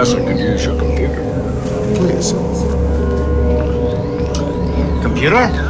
Professor could use your computer. Please. Computer?